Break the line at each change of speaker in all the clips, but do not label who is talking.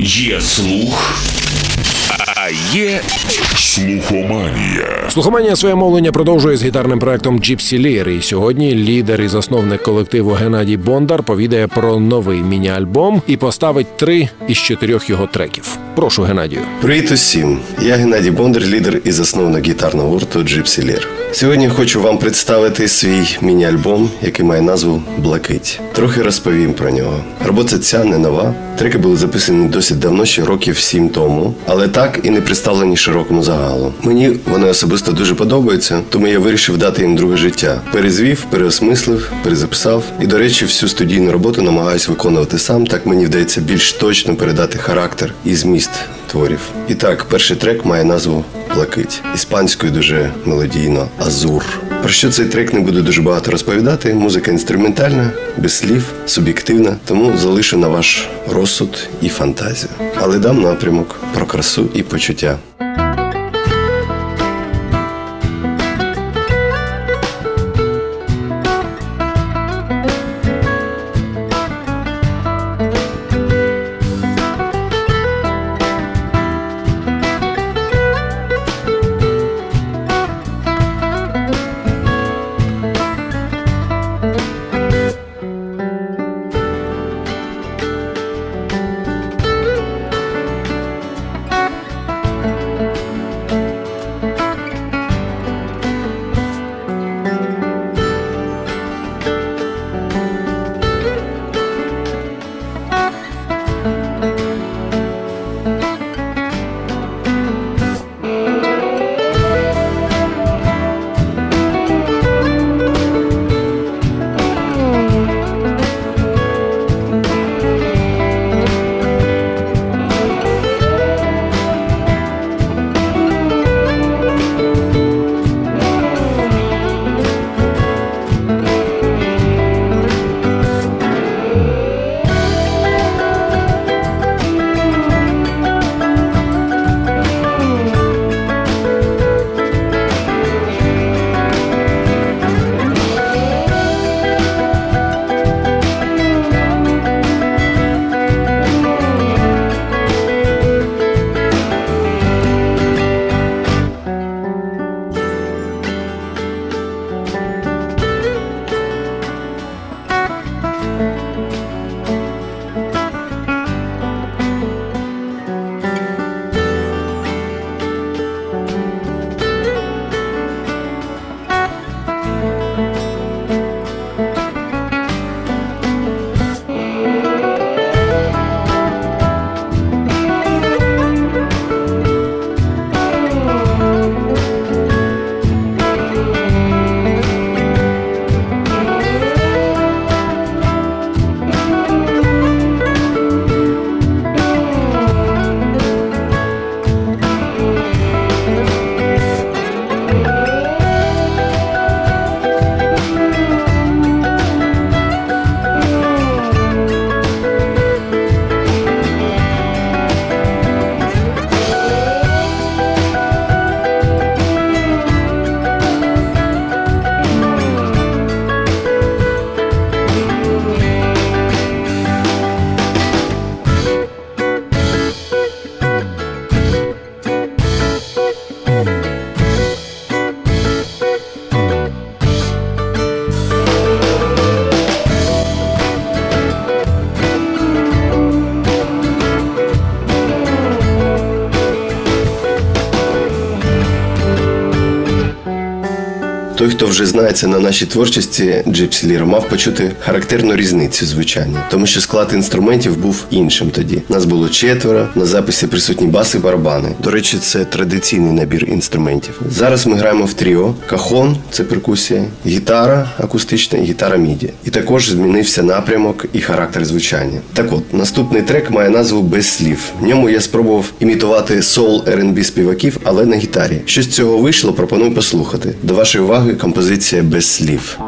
Є слух, а є слухоманія.
Слухоманія своє мовлення продовжує з гітарним проектом Gypsy Lear. І сьогодні лідер і засновник колективу Геннадій Бондар повідає про новий міні-альбом і поставить три із чотирьох його треків. Прошу Геннадію.
Привіт усім! Я Геннадій Бондар, лідер і засновник гітарного гурту Gypsy Lear. Сьогодні хочу вам представити свій міні-альбом, який має назву Блакить. Трохи розповім про нього. Робота ця не нова. Треки були записані досить давно, ще років сім тому, але так і не представлені широкому загалу. Мені вони особисто дуже подобаються, тому я вирішив дати їм друге життя. Перезвів, переосмислив, перезаписав. І, до речі, всю студійну роботу намагаюся виконувати сам. Так мені вдається більш точно передати характер і зміст творів. І так, перший трек має назву Блакить. Іспанською дуже мелодійно Азур. Про що цей трек не буду дуже багато розповідати. Музика інструментальна, без слів, суб'єктивна, тому залишу на ваш розсуд і фантазію. Але дам напрямок про красу і почуття. Той, хто вже знається на нашій творчості Gypsy Lira, мав почути характерну різницю звучання, тому що склад інструментів був іншим тоді. Нас було четверо, на записі присутні баси, барабани. До речі, це традиційний набір інструментів. Зараз ми граємо в тріо. Кахон це перкусія, гітара акустична і гітара міді. І також змінився напрямок і характер звучання. Так от, наступний трек має назву без слів. В ньому я спробував імітувати сол R&B співаків, але на гітарі. Що з цього вийшло, пропоную послухати. До вашої уваги композиція без слів.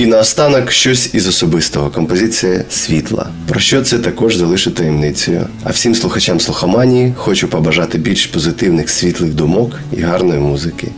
І наостанок щось із особистого композиція світла. Про що це також залишить таємницею. А всім слухачам слухоманії хочу побажати більш позитивних світлих думок і гарної музики.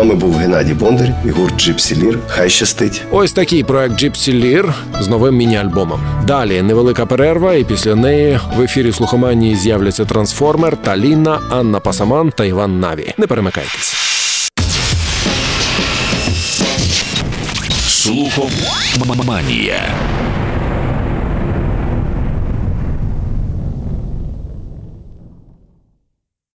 Вами був Геннадій Бондар і гурт Gypsy Лір. Хай щастить!
Ось такий проект Gypsy Lear з новим міні-альбомом. Далі невелика перерва, і після неї в ефірі слухоманії з'являться трансформер, Таліна, Анна Пасаман та Іван Наві. Не перемикайтесь.
Слухоманія.